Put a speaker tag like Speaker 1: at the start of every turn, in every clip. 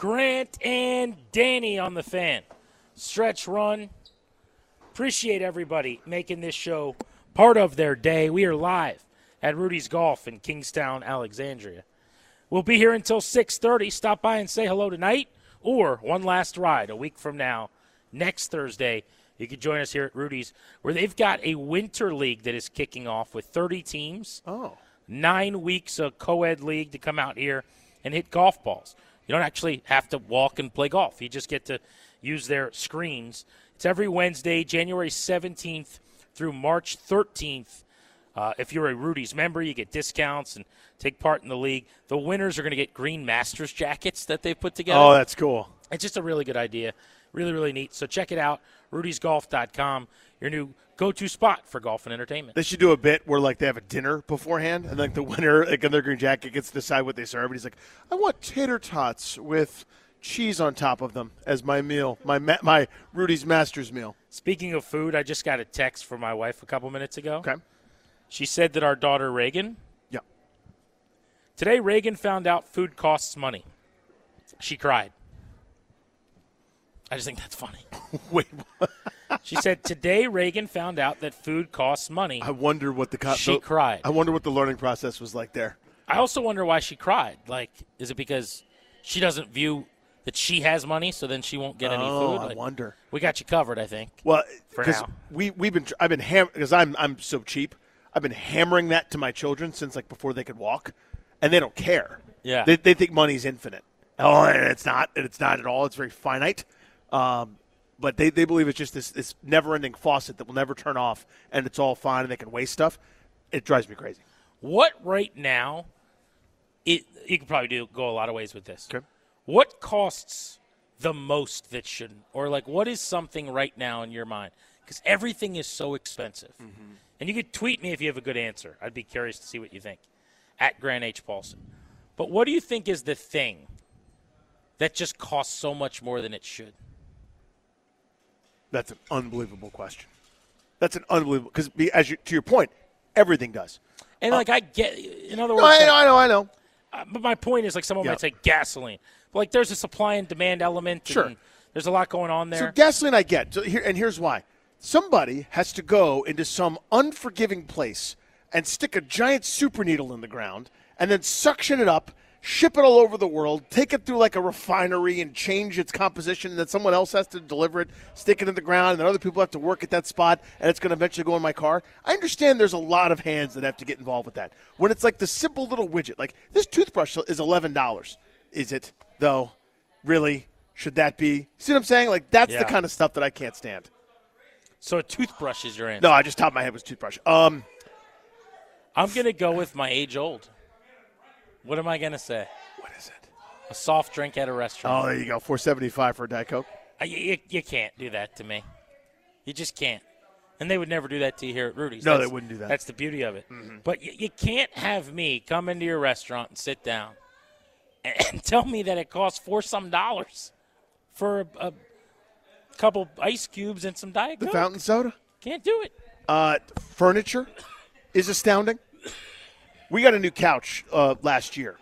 Speaker 1: Grant and Danny on the fan. Stretch run. Appreciate everybody making this show part of their day. We are live at Rudy's Golf in Kingstowne, Alexandria. We'll be here until 6:30. Stop by and say hello tonight or one last ride a week from now next Thursday. You can join us here at Rudy's where they've got a winter league that is kicking off with 30 teams.
Speaker 2: Oh.
Speaker 1: 9 weeks of co-ed league to come out here and hit golf balls. You don't actually have to walk and play golf. You just get to use their screens. It's every Wednesday, January 17th through March 13th. Uh, if you're a Rudy's member, you get discounts and take part in the league. The winners are going to get green Masters jackets that they've put together.
Speaker 2: Oh, that's cool.
Speaker 1: It's just a really good idea. Really, really neat. So check it out, rudysgolf.com, your new go-to spot for golf and entertainment.
Speaker 2: They should do a bit where like they have a dinner beforehand, and like the winner, like in their green jacket, gets to decide what they serve. And he's like, "I want tater tots with cheese on top of them as my meal, my my Rudy's Masters meal."
Speaker 1: Speaking of food, I just got a text from my wife a couple minutes ago.
Speaker 2: Okay.
Speaker 1: She said that our daughter Reagan.
Speaker 2: Yeah.
Speaker 1: Today, Reagan found out food costs money. She cried. I just think that's funny.
Speaker 2: Wait, what?
Speaker 1: She said today Reagan found out that food costs money.
Speaker 2: I wonder what the co-
Speaker 1: She
Speaker 2: the-
Speaker 1: cried.
Speaker 2: I wonder what the learning process was like there.
Speaker 1: I also wonder why she cried. Like, is it because she doesn't view that she has money, so then she won't get any
Speaker 2: oh,
Speaker 1: food?
Speaker 2: I wonder.
Speaker 1: We got you covered, I think.
Speaker 2: Well,
Speaker 1: For
Speaker 2: because
Speaker 1: now.
Speaker 2: we we've been I've been ham because I'm I'm so cheap. I've been hammering that to my children since like before they could walk, and they don't care.
Speaker 1: Yeah.
Speaker 2: they, they think money's infinite. Oh, and it's not. and It's not at all. It's very finite. Um, but they, they believe it's just this this never ending faucet that will never turn off, and it's all fine, and they can waste stuff. It drives me crazy.
Speaker 1: What right now? It you could probably do go a lot of ways with this.
Speaker 2: Okay.
Speaker 1: What costs the most that shouldn't, or like what is something right now in your mind? Because everything is so expensive.
Speaker 2: Mm-hmm.
Speaker 1: And you could tweet me if you have a good answer. I'd be curious to see what you think. At Grant H Paulsen. But what do you think is the thing that just costs so much more than it should?
Speaker 2: That's an unbelievable question. That's an unbelievable because as you, to your point, everything does.
Speaker 1: And like I get, in other
Speaker 2: No,
Speaker 1: words,
Speaker 2: I know, I know, I know.
Speaker 1: Uh, but my point is, like, someone
Speaker 2: Yeah.
Speaker 1: might say gasoline. But, like, there's a supply and demand element.
Speaker 2: Sure.
Speaker 1: and there's a lot going on there.
Speaker 2: So gasoline, I get. So here, and here's why: somebody has to go into some unforgiving place and stick a giant super needle in the ground, and then suction it up, ship it all over the world, take it through like a refinery, and change its composition. And then someone else has to deliver it, stick it in the ground, and then other people have to work at that spot, and it's going to eventually go in my car. I understand there's a lot of hands that have to get involved with that. When it's like the simple little widget, like this toothbrush is eleven dollars. Is it though? Really? Should that be? See what I'm saying? Like that's
Speaker 1: Yeah.
Speaker 2: the kind of stuff that I can't stand.
Speaker 1: So a toothbrush is your answer.
Speaker 2: No, I just top my head was toothbrush. Um,
Speaker 1: I'm going to go with my age old. What am I going to say?
Speaker 2: what is it?
Speaker 1: A soft drink at a restaurant.
Speaker 2: Oh, there you go. Four seventy five for a diet coke.
Speaker 1: Uh, you, you, you can't do that to me. You just can't. And they would never do that to you here at Rudy's.
Speaker 2: No, they wouldn't do that.
Speaker 1: That's the beauty of it. But you, you can't have me come into your restaurant and sit down and, and tell me that it costs four some dollars for a, a couple ice cubes and some Diet
Speaker 2: The fountain soda.
Speaker 1: Can't do it.
Speaker 2: Uh, furniture is astounding. We got a new couch uh, last year.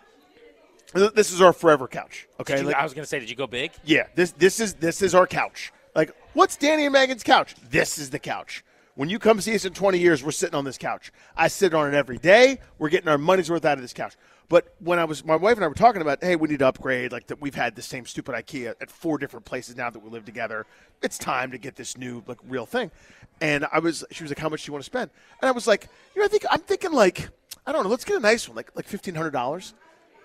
Speaker 2: This is our forever couch. Okay,
Speaker 1: you-
Speaker 2: Like-
Speaker 1: I was going to say, did you go big?
Speaker 2: Yeah, this this is this is our couch. Like, what's Danny and Megan's couch? This is the couch. When you come see us in 20 years, we're sitting on this couch. I sit on it every day. We're getting our money's worth out of this couch. But when I was, my wife and I were talking about, hey, we need to upgrade. Like that, we've had the same stupid IKEA at four different places now that we live together. It's time to get this new, like, real thing. And I was, she was like, how much do you want to spend? And I was like, you know, I think I'm thinking like, I don't know, let's get a nice one, like like fifteen hundred dollars.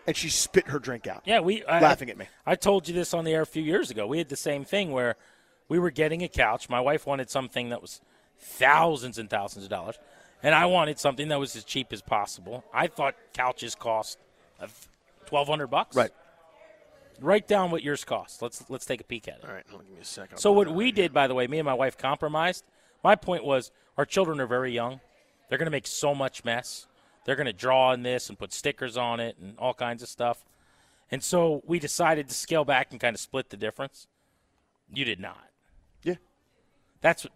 Speaker 2: And she spit her drink out.
Speaker 1: Yeah, we I,
Speaker 2: laughing at me.
Speaker 1: I told you this on the air a few years ago. We had the same thing where we were getting a couch. My wife wanted something that was thousands and thousands of dollars, and I wanted something that was as cheap as possible. I thought couches cost twelve hundred bucks.
Speaker 2: Right.
Speaker 1: Write down what yours cost. Let's let's take a peek at it.
Speaker 2: All right, hold on, give me a second.
Speaker 1: So what we did, by the way, me and my wife compromised. My point was, our children are very young. They're going to make so much mess. They're going to draw on this and put stickers on it and all kinds of stuff. And so we decided to scale back and kind of split the difference. You did not.
Speaker 2: Yeah.
Speaker 1: That's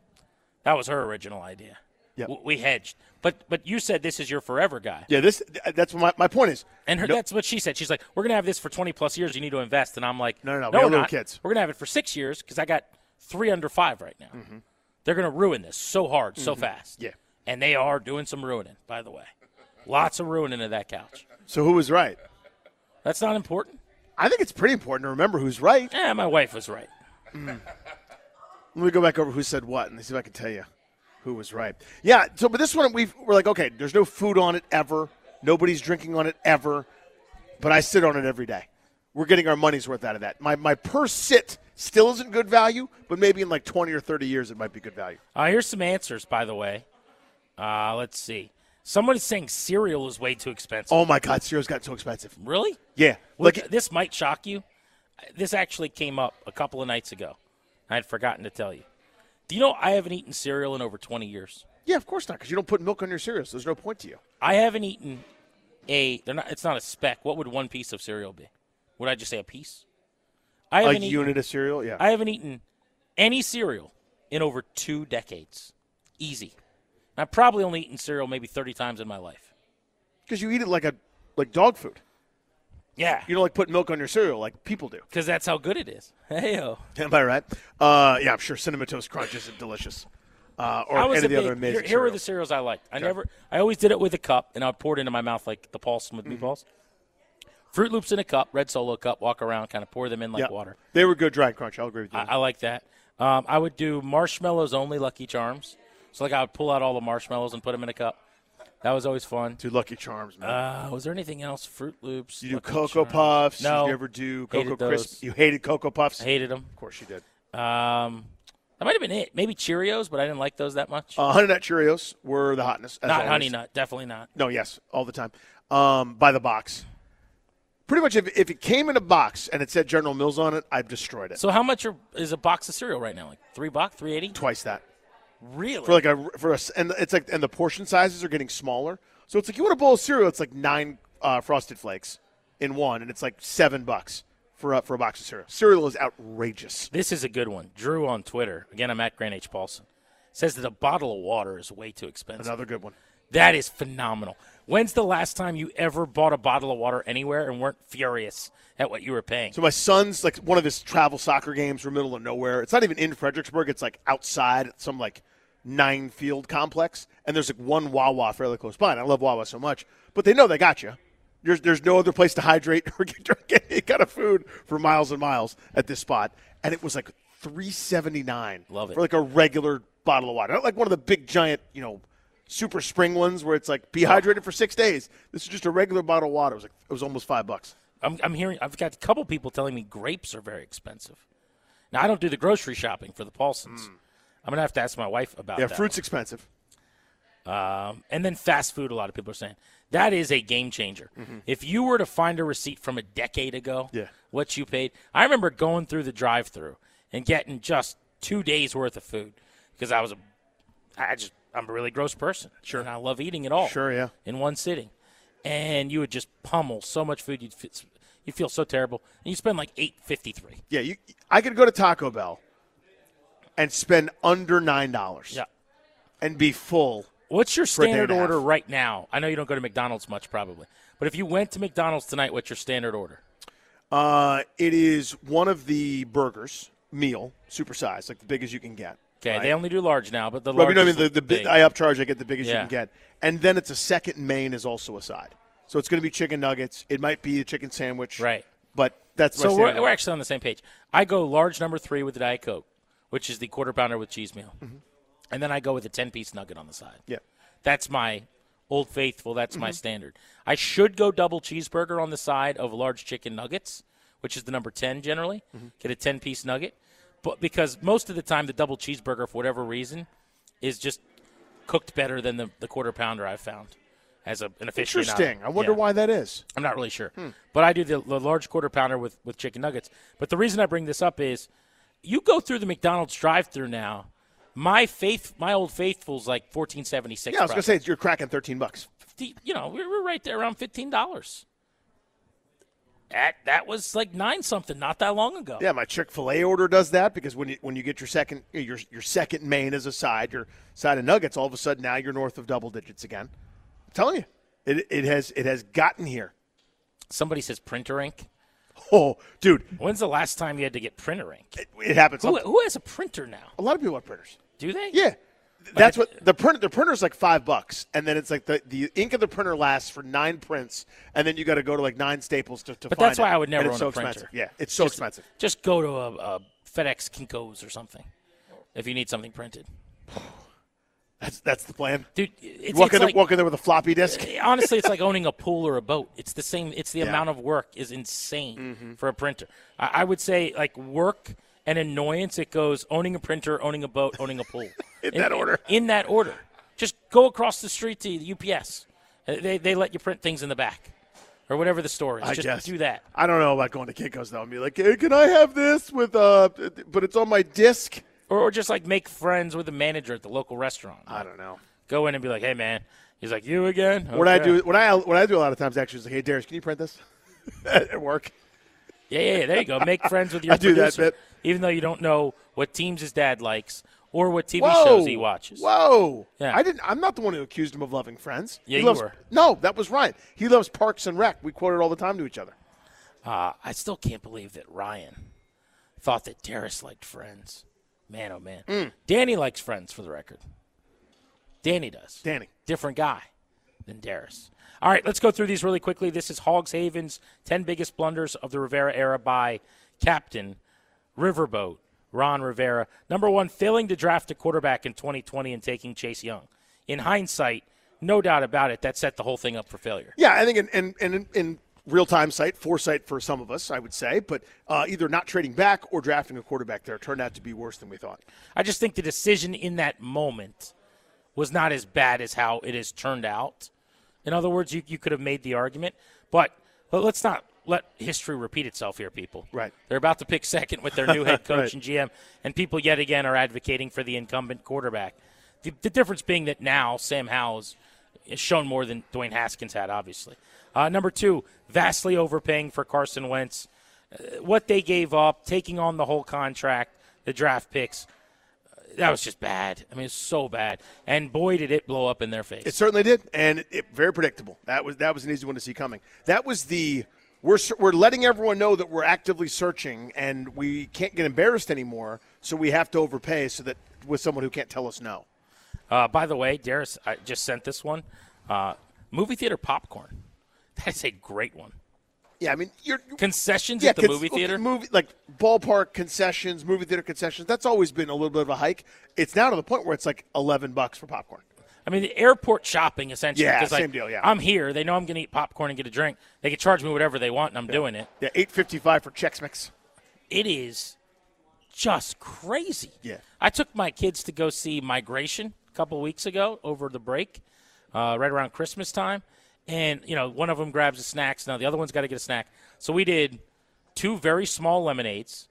Speaker 1: that was her original idea.
Speaker 2: Yep.
Speaker 1: W- We hedged, but but you said this is your forever guy,
Speaker 2: Yeah, this that's what my, my point is.
Speaker 1: and her,
Speaker 2: No-
Speaker 1: that's what she said. She's like, "We're gonna have this for twenty plus years. You need to invest." And I'm like,
Speaker 2: No, no, no, we
Speaker 1: no,
Speaker 2: got
Speaker 1: we're
Speaker 2: little
Speaker 1: not.
Speaker 2: kids.
Speaker 1: We're gonna have it for six years because I got three under five right now.
Speaker 2: Mm-hmm.
Speaker 1: They're gonna ruin this so hard, so fast.
Speaker 2: Yeah.
Speaker 1: and they are doing some ruining. By the way, lots of ruining of that couch.
Speaker 2: So who was right?
Speaker 1: That's not important.
Speaker 2: I think it's pretty important to remember who's right.
Speaker 1: Eh, my wife was right.
Speaker 2: Let me go back over who said what and see if I can tell you who was right. Yeah. So, but this one we we're like, okay, there's no food on it ever. Nobody's drinking on it ever. But I sit on it every day. We're getting our money's worth out of that. My my per sit still isn't good value, but maybe in like 20 or 30 years it might be good value.
Speaker 1: Uh, here's some answers, by the way. Uh, let's see. Someone's saying cereal is way too expensive.
Speaker 2: Oh my God, cereal's got so expensive.
Speaker 1: Really?
Speaker 2: Yeah.
Speaker 1: Look,
Speaker 2: Like
Speaker 1: this might shock you. This actually came up a couple of nights ago. I had forgotten to tell you. Do you know I haven't eaten cereal in over 20 years?
Speaker 2: yeah, of course not, because you don't put milk on your cereal. So there's no point to you.
Speaker 1: I haven't eaten a. They're not. It's not a speck. What would one piece of cereal be? Would I just say a piece? I
Speaker 2: A
Speaker 1: haven't eaten, a
Speaker 2: unit of cereal, yeah.
Speaker 1: I haven't eaten any cereal in over two decades. Easy. I've probably only eaten cereal maybe 30 times in my life.
Speaker 2: Because you eat it like a like dog food.
Speaker 1: Yeah.
Speaker 2: You don't like put milk on your cereal like people do.
Speaker 1: Because that's how good it is. Hey,
Speaker 2: Am I right? Uh, yeah, I'm sure cinnamon toast crunch isn't delicious. Uh, or any of the
Speaker 1: big,
Speaker 2: other amazing
Speaker 1: here, here were the
Speaker 2: cereals.
Speaker 1: I liked. I never, I always did it with a cup, and I would pour it into my mouth like the Paulsen with
Speaker 2: Mm-hmm.
Speaker 1: meatballs. Fruit Loops in a cup, red Solo cup, walk around, kind of pour them in like
Speaker 2: Yeah.
Speaker 1: water.
Speaker 2: They were good dried crunch. I'll agree with you.
Speaker 1: I, I like that. Um, I would do marshmallows only, Lucky Charms. So like I would pull out all the marshmallows and put them in a cup. That was always fun.
Speaker 2: do Lucky Charms, man.
Speaker 1: Uh, was there anything else? Fruit Loops.
Speaker 2: you do
Speaker 1: Lucky
Speaker 2: Cocoa
Speaker 1: Charms?
Speaker 2: Puffs.
Speaker 1: No.
Speaker 2: Did you ever do Cocoa Crisp? You hated Cocoa Puffs?
Speaker 1: I hated them.
Speaker 2: Of course you did.
Speaker 1: Um, that might have been it. Maybe Cheerios, but I didn't like those that much.
Speaker 2: Uh, Honey Nut Cheerios were the hotness. as
Speaker 1: not
Speaker 2: always.
Speaker 1: Honey Nut, definitely not.
Speaker 2: No, yes, all the time. Um, by the box. Pretty much, if, if it came in a box and it said General Mills on it, I've destroyed it.
Speaker 1: So how much are, is a box of cereal right now? Like three bucks, three eighty?
Speaker 2: Twice that.
Speaker 1: Really?
Speaker 2: for like a for a and it's like and the portion sizes are getting smaller. So it's like you want a bowl of cereal, it's like nine uh, frosted flakes in one, and it's like seven bucks for a, for a box of cereal. Cereal is outrageous.
Speaker 1: This is a good one. Drew on Twitter. Again, I'm at Grant H. Paulsen. Says that a bottle of water is way too expensive.
Speaker 2: Another good one.
Speaker 1: That is phenomenal. When's the last time you ever bought a bottle of water anywhere and weren't furious at what you were paying?
Speaker 2: So my son's like one of his travel soccer games were middle of nowhere. It's not even in Fredericksburg. It's like outside some like nine field complex, and there's like one Wawa fairly close by. And I love Wawa so much, but they know they got you. There's there's no other place to hydrate or get drink any kind of food for miles and miles at this spot, and it was like three seventy nine.
Speaker 1: Love it.
Speaker 2: for like a regular bottle of water, not like one of the big giant you know. Super spring ones where it's like be hydrated for six days. This is just a regular bottle of water. It was like it was almost five bucks.
Speaker 1: I'm, I'm hearing, I've got a couple people telling me grapes are very expensive. Now, I don't do the grocery shopping for the Paulsens. Mm. I'm going to have to ask my wife about.
Speaker 2: Yeah,
Speaker 1: that.
Speaker 2: fruit's expensive.
Speaker 1: Um, and then fast food, a lot of people are saying that is a game changer.
Speaker 2: Mm-hmm.
Speaker 1: If you were to find a receipt from a decade ago,
Speaker 2: Yeah.
Speaker 1: what you paid, I remember going through the drive-through and getting just two days worth of food because I was a, I just I'm a really gross person. Sure, and I love eating it all.
Speaker 2: Sure, yeah.
Speaker 1: in one sitting, and you would just pummel so much food you'd you feel so terrible, and you spend like eight fifty three.
Speaker 2: Yeah, you, I could go to Taco Bell and spend under nine dollars.
Speaker 1: Yeah.
Speaker 2: and be full.
Speaker 1: What's your
Speaker 2: a day and
Speaker 1: standard order right now? I know you don't go to McDonald's much, probably, but if you went to McDonald's tonight, what's your standard order?
Speaker 2: Uh, it is one of the burgers meal, supersized, like the biggest you can get,
Speaker 1: Okay,
Speaker 2: Right.
Speaker 1: they only do large now, but the
Speaker 2: Well,
Speaker 1: large.
Speaker 2: you know, I mean, the, the
Speaker 1: big.
Speaker 2: I upcharge, I get the biggest you can get, and then it's a second main is also a side. So it's going to be chicken nuggets. It might be a chicken sandwich,
Speaker 1: Right.
Speaker 2: But that's
Speaker 1: So we're, we're actually on the same page. I go large number three with the Diet Coke, which is the quarter pounder with cheese meal, and then I go with a ten piece nugget on the side.
Speaker 2: yeah.
Speaker 1: That's my old faithful. That's
Speaker 2: Mm-hmm.
Speaker 1: my standard. I should go double cheeseburger on the side of large chicken nuggets, which is the number 10 generally.
Speaker 2: Mm-hmm.
Speaker 1: Get a 10 piece nugget. But because most of the time the double cheeseburger for whatever reason is just cooked better than the, the quarter pounder I've found as a, an aficionado.
Speaker 2: Interesting. I wonder
Speaker 1: Yeah.
Speaker 2: why that is.
Speaker 1: I'm not really sure.
Speaker 2: Hmm.
Speaker 1: But I do the, the large quarter pounder with, with chicken nuggets. But the reason I bring this up is you go through the McDonald's drive through now. My faith, my old faithful's like 1476.
Speaker 2: Yeah, I was going to say you're cracking 13 bucks.
Speaker 1: You know, we we're right there around fifteen dollars. That that was like nine something not that long ago.
Speaker 2: Yeah, my Chick Fil A order does that because when you when you get your second eh, your your second main as a side, your side of nuggets, all of a sudden now you're north of double digits again. I'm telling you, it it has it has gotten here.
Speaker 1: Somebody says printer ink.
Speaker 2: Oh, dude,
Speaker 1: When's the last time you had to get printer ink?
Speaker 2: it, it happens.
Speaker 1: Who, who has a printer now?
Speaker 2: A lot of people have printers.
Speaker 1: Do they?
Speaker 2: Yeah. That's what the printer. The printer's like five bucks, and then it's like the, the ink of the printer lasts for nine prints, and then you got to go to like nine staples to, to
Speaker 1: But that's why
Speaker 2: it.
Speaker 1: I would never
Speaker 2: And
Speaker 1: own
Speaker 2: so
Speaker 1: a printer.
Speaker 2: expensive. Yeah, it's so
Speaker 1: Just-
Speaker 2: expensive.
Speaker 1: Just go to a, a FedEx Kinkos or something if you need something printed.
Speaker 2: That's that's the plan.
Speaker 1: Dude, it's,
Speaker 2: walk,
Speaker 1: it's
Speaker 2: in there,
Speaker 1: like,
Speaker 2: walk in there with a floppy disk.
Speaker 1: honestly, it's like owning a pool or a boat. It's the same. It's the
Speaker 2: Yeah. Mm-hmm.
Speaker 1: amount of work is insane for a printer. I, I would say like work and annoyance. It goes owning a printer, owning a boat, owning a pool.
Speaker 2: In that order.
Speaker 1: In that order. Just go across the street to the UPS. Uh, They they let you print things in the back, or whatever the store is.
Speaker 2: I
Speaker 1: Just
Speaker 2: guess.
Speaker 1: do that.
Speaker 2: I don't know about going to Kinko's though and be like, hey, can I have this with uh, but it's on my disc.
Speaker 1: Or, or just like make friends with the manager at the local restaurant.
Speaker 2: I don't know.
Speaker 1: Go in and be like, hey man. He's like, you again?
Speaker 2: What I do, what I what I do a lot of times actually is like, hey Darius, can you print this at work?
Speaker 1: Yeah, yeah, yeah, there you go. Make friends with your
Speaker 2: I do that bit.
Speaker 1: even though you don't know what teams his dad likes or what TV
Speaker 2: Whoa,
Speaker 1: shows he watches.
Speaker 2: Whoa!
Speaker 1: Yeah.
Speaker 2: I didn't. I'm not the one who accused him of loving Friends.
Speaker 1: Yeah,
Speaker 2: he
Speaker 1: you
Speaker 2: loves,
Speaker 1: were.
Speaker 2: No, that was Ryan. He loves Parks and Rec. We quote it all the time to each other.
Speaker 1: Uh, I still can't believe that Ryan thought that Darius liked Friends. Man, oh man.
Speaker 2: Mm.
Speaker 1: Danny likes Friends, for the record. Danny does.
Speaker 2: Danny.
Speaker 1: Different guy than Darius. All right, let's go through these really quickly. This is Hogs Haven's 10 biggest blunders of the Rivera era by Captain Riverboat, Ron Rivera. Number one, failing to draft a quarterback in 2020 and taking Chase Young. In hindsight, no doubt about it, that set the whole thing up for failure.
Speaker 2: Yeah, I think in in, in, in real time sight, foresight for some of us, I would say, but uh, either not trading back or drafting a quarterback there turned out to be worse than we thought.
Speaker 1: I just think the decision in that moment was not as bad as how it has turned out. In other words, you, you could have made the argument, but but let's not let history repeat itself here, people.
Speaker 2: Right.
Speaker 1: They're about to pick second with their new head coach
Speaker 2: Right.
Speaker 1: and GM, and people yet again are advocating for the incumbent quarterback. The, the difference being that now Sam Howell has shown more than Dwayne Haskins had, obviously. Uh, number two, vastly overpaying for Carson Wentz. Uh, what they gave up, taking on the whole contract, the draft picks, uh, that was just bad. I mean, it's so bad. And boy, did it blow up in their face.
Speaker 2: It certainly did, and it, very predictable. That was that was an easy one to see coming. That was the we're we're letting everyone know that we're actively searching, and we can't get embarrassed anymore. So we have to overpay so that with someone who can't tell us no.
Speaker 1: Uh, by the way, Darius, I just sent this one. Uh, movie theater popcorn. That's a great one.
Speaker 2: Yeah, I mean you're.
Speaker 1: Concessions
Speaker 2: yeah,
Speaker 1: at the
Speaker 2: cons-
Speaker 1: movie theater.
Speaker 2: movie like ballpark concessions, movie theater concessions. That's always been a little bit of a hike. It's now to the point where it's like eleven bucks for popcorn.
Speaker 1: I mean, the airport shopping essentially.
Speaker 2: Yeah,
Speaker 1: 'cause, like,
Speaker 2: same deal, yeah.
Speaker 1: I'm here. They know I'm going to eat popcorn and get a drink. They can charge me whatever they want, and I'm doing it.
Speaker 2: Yeah, eight fifty five for Chex Mix.
Speaker 1: It is just crazy.
Speaker 2: Yeah.
Speaker 1: I took my kids to go see Migration a couple weeks ago over the break, uh, right around Christmas time, and you know one of them grabs the snacks. Now the other one's got to get a snack. So we did two very small lemonades,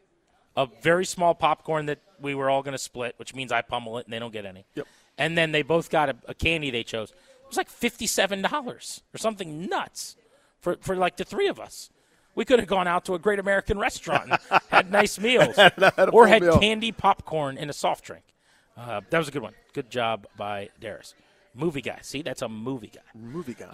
Speaker 1: a very small popcorn that we were all going to split, which means I pummel it and they don't get any.
Speaker 2: Yep.
Speaker 1: And then they both got a, a candy they chose. It was like fifty-seven dollars or something nuts for for like the three of us. We could have gone out to a great American restaurant and had nice meals, or had
Speaker 2: meal.
Speaker 1: candy, popcorn, and a soft drink. Uh, that was a good one. Good job by Darius. Movie guy. See, that's a movie guy.
Speaker 2: Movie guy.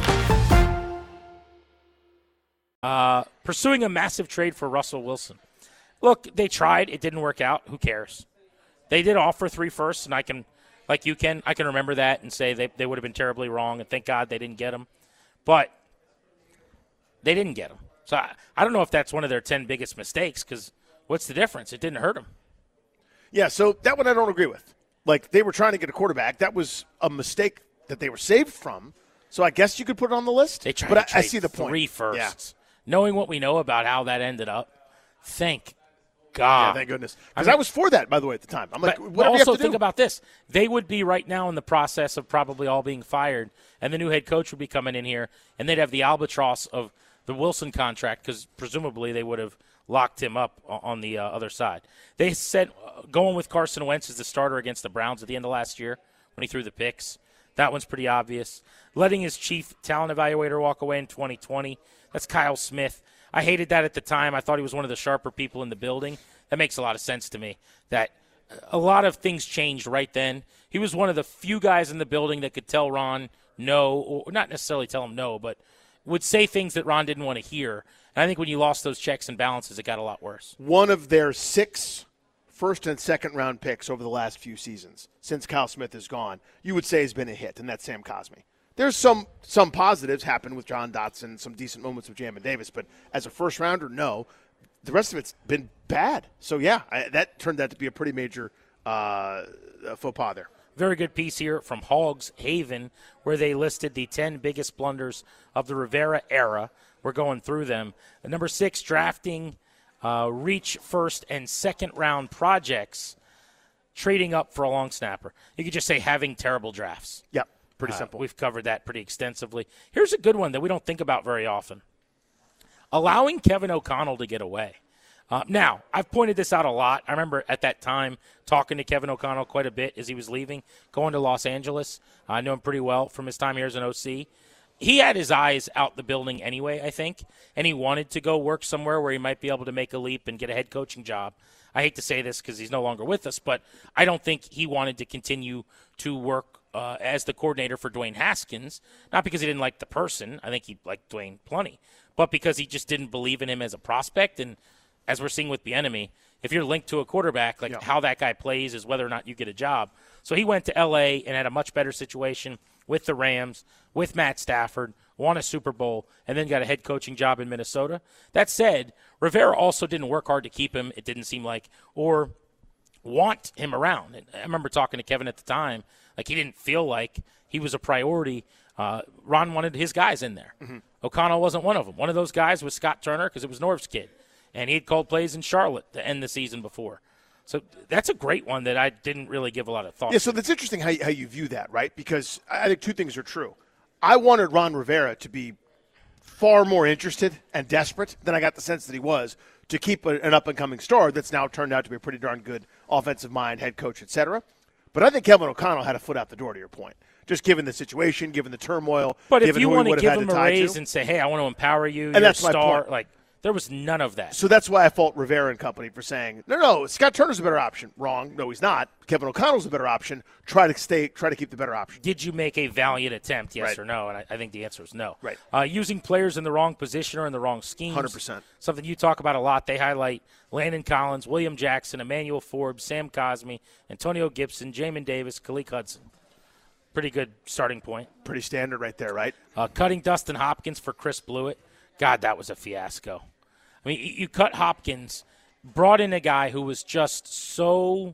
Speaker 1: Uh, pursuing a massive trade for Russell Wilson. Look, they tried. It didn't work out. Who cares? They did offer three firsts, and I can, like you can, I can remember that and say they, they would have been terribly wrong, and thank God they didn't get him. But they didn't get him. So I, I don't know if that's one of their 10 biggest mistakes because what's the difference? It didn't hurt them.
Speaker 2: Yeah, so that one I don't agree with. Like they were trying to get a quarterback. That was a mistake that they were saved from. So I guess you could put it on the list.
Speaker 1: They tried
Speaker 2: but I, I see the point.
Speaker 1: three firsts.
Speaker 2: Yeah.
Speaker 1: Knowing what we know about how that ended up, thank God.
Speaker 2: Yeah, thank goodness. Because
Speaker 1: I
Speaker 2: I, was for that, by the way, at the time. I'm like,
Speaker 1: But, but
Speaker 2: whatever you have
Speaker 1: also think
Speaker 2: do.
Speaker 1: about this: they would be right now in the process of probably all being fired, and the new head coach would be coming in here, and they'd have the albatross of the Wilson contract because presumably they would have locked him up on the uh, other side. They said uh, going with Carson Wentz as the starter against the Browns at the end of last year when he threw the picks. That one's pretty obvious. Letting his chief talent evaluator walk away in 2020. That's Kyle Smith. I hated that at the time. I thought he was one of the sharper people in the building. That makes a lot of sense to me. That a lot of things changed right then. He was one of the few guys in the building that could tell Ron no, or not necessarily tell him no, but would say things that Ron didn't want to hear. And I think when you lost those checks and balances, it got a lot worse.
Speaker 2: one of their six first and second round picks over the last few seasons since Kyle Smith is gone, you would say has been a hit, and that's Sam Cosmi. There's some some positives happen with Jahan Dotson, some decent moments with Jamin Davis, but as a first rounder, no. The rest of it's been bad. So yeah, I, that turned out to be a pretty major uh, faux pas there.
Speaker 1: Very good piece here from Hogs Haven, where they listed the 10 biggest blunders of the Rivera era. We're going through them. Number six, drafting uh, reach first and second round projects, trading up for a long snapper. You could just say having terrible drafts.
Speaker 2: Yep, pretty
Speaker 1: Uh,
Speaker 2: simple.
Speaker 1: We've covered that pretty extensively. Here's a good one that we don't think about very often allowing Kevin O'Connell to get away. Uh, now, I've pointed this out a lot. I remember at that time talking to Kevin O'Connell quite a bit as he was leaving, going to Los Angeles. I know him pretty well from his time here as an OC. He had his eyes out the building anyway, I think, and he wanted to go work somewhere where he might be able to make a leap and get a head coaching job. I hate to say this because he's no longer with us, but I don't think he wanted to continue to work uh, as the coordinator for Dwayne Haskins. Not because he didn't like the person, I think he liked Dwayne plenty, but because he just didn't believe in him as a prospect. And as we're seeing with the enemy, if you're linked to a quarterback, like how that guy plays is whether or not you get a job. So he went to L.A. and had a much better situation with the Rams, with Matt Stafford, won a Super Bowl, and then got a head coaching job in Minnesota. That said, Rivera also didn't work hard to keep him, it didn't seem like, or want him around. And I remember talking to Kevin at the time, like he didn't feel like he was a priority. Uh, Ron wanted his guys in there. O'Connell wasn't one of them. One of those guys was Scott Turner because it was Norv's kid, and he had called plays in Charlotte to end the season before. So that's a great one that I didn't really give a lot of thought.
Speaker 2: Yeah,
Speaker 1: to.
Speaker 2: so that's interesting how you, how you view that, right? Because I think two things are true. I wanted Ron Rivera to be far more interested and desperate than I got the sense that he was to keep an up and coming star that's now turned out to be a pretty darn good offensive mind, head coach, etc. But I think Kevin O'Connell had a foot out the door. To your point, just given the situation, given the turmoil,
Speaker 1: But if you want to give him
Speaker 2: to
Speaker 1: a raise
Speaker 2: to.
Speaker 1: and say, "Hey, I want to empower you,"
Speaker 2: And that's
Speaker 1: a
Speaker 2: my
Speaker 1: star,
Speaker 2: point.
Speaker 1: like there was none of that.
Speaker 2: So that's why I fault Rivera and company for saying, no, no, Scott Turner's a better option. Wrong. No, he's not. Kevin O'Connell's a better option. Try to stay, try to keep the better option.
Speaker 1: did you make a valiant attempt, yes
Speaker 2: Right.
Speaker 1: or no? And I, I think the answer is no.
Speaker 2: Right.
Speaker 1: Uh, using players in the wrong position or in the wrong scheme.
Speaker 2: 100%.
Speaker 1: Something you talk about a lot. They highlight Landon Collins, William Jackson, Emmanuel Forbes, Sam Cosmi, Antonio Gibson, Jamin Davis, Khaleke Hudson. Pretty good starting point.
Speaker 2: Pretty standard right there, right?
Speaker 1: Uh, cutting Dustin Hopkins for Chris Blewitt. God, that was a fiasco. I mean, you, cut Hopkins, brought in a guy who was just so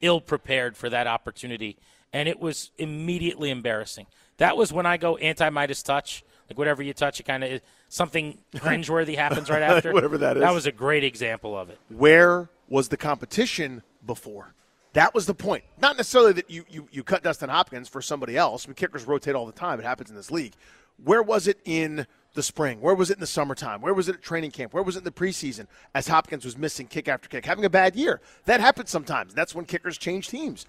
Speaker 1: ill prepared for that opportunity, and it was immediately embarrassing. That was when I go anti Midas touch. Like whatever you touch, it kind of something cringeworthy happens right after.
Speaker 2: Whatever that is.
Speaker 1: That was a great example of it.
Speaker 2: Where was the competition before? That was the point. Not necessarily that you, you, you cut Dustin Hopkins for somebody else. I mean, kickers rotate all the time. It happens in this league. Where was it in the spring? Where was it in the summertime? Where was it at training camp? Where was it in the preseason as Hopkins was missing kick after kick, having a bad year? That happens sometimes. That's when kickers change teams.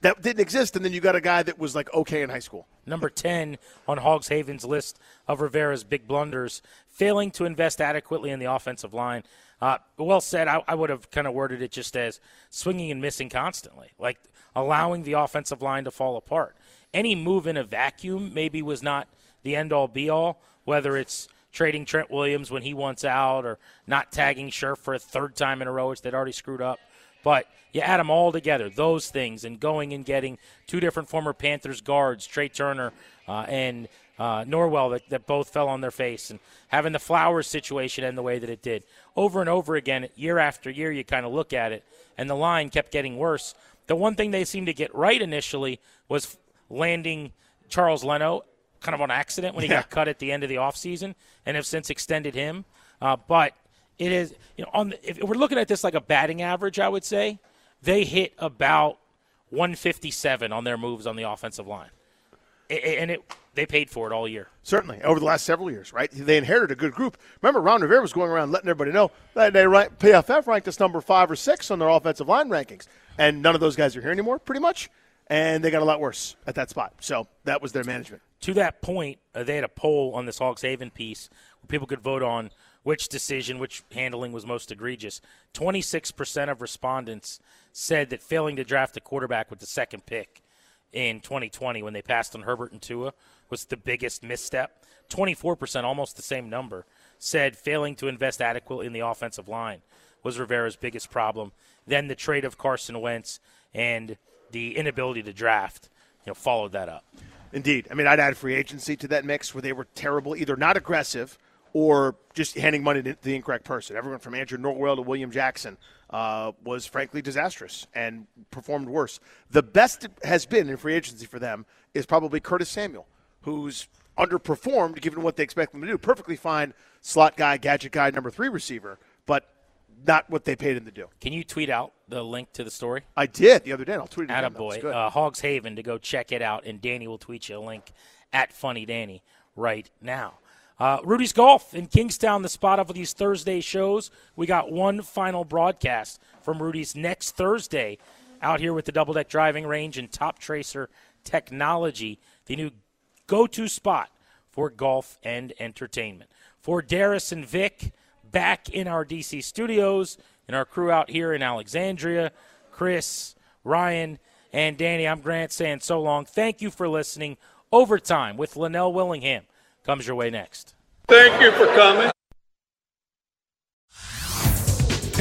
Speaker 2: That didn't exist, and then you got a guy that was like okay in high school.
Speaker 1: Number 10 on Hogs Haven's list of Rivera's big blunders, failing to invest adequately in the offensive line. Uh, well said. I, I would have kind of worded it just as swinging and missing constantly, like allowing the offensive line to fall apart. Any move in a vacuum maybe was not the end all be all, whether it's trading Trent Williams when he wants out or not tagging Scherff for a third time in a row, which they'd already screwed up. But you add them all together, those things, and going and getting two different former Panthers guards, Trai Turner uh, and uh, Norwell, that, that both fell on their face, and having the Flowers situation end the way that it did. Over and over again, year after year, you kind of look at it, and the line kept getting worse. The one thing they seemed to get right initially was landing Charles Leno kind of on accident when he yeah. got cut at the end of the offseason and have since extended him. Uh, but it is, you know, on the, if we're looking at this like a batting average, I would say they hit about 157 on their moves on the offensive line. and it they paid for it all year.
Speaker 2: Certainly, over the last several years, right? They inherited a good group. Remember, Ron Rivera was going around letting everybody know that they rank, PFF ranked us number five or six on their offensive line rankings, and none of those guys are here anymore, pretty much. And they got a lot worse at that spot. So that was their management.
Speaker 1: To that point, uh, they had a poll on this Hogs Haven piece where people could vote on which decision, which handling was most egregious. 26% of respondents said that failing to draft a quarterback with the second pick in 2020 when they passed on Herbert and Tua was the biggest misstep. 24%, almost the same number, said failing to invest adequately in the offensive line was Rivera's biggest problem. Then the trade of Carson Wentz and the inability to draft, you know, followed that up.
Speaker 2: Indeed. I mean, I'd add free agency to that mix where they were terrible, either not aggressive – or just handing money to the incorrect person. Everyone from Andrew Norwell to William Jackson uh, was frankly disastrous and performed worse. The best has been in free agency for them is probably Curtis Samuel, who's underperformed given what they expect him to do. Perfectly fine slot guy, gadget guy, number three receiver, but not what they paid him to do.
Speaker 1: Can you tweet out the link to the story?
Speaker 2: I did the other day. I'll tweet it. Out.
Speaker 1: At boy, uh, Hogs Haven to go check it out, and Danny will tweet you a link at Funny Danny right now. Uh, Rudy's Golf in Kingstowne, the spot of these Thursday shows. We got one final broadcast from Rudy's next Thursday out here with the double deck driving range and top tracer technology, the new go to spot for golf and entertainment. For Darius and Vic, back in our DC studios, and our crew out here in Alexandria, Chris, Ryan, and Danny, I'm Grant saying so long. Thank you for listening. Overtime with Linnell Willingham comes your way next.
Speaker 3: Thank you for coming.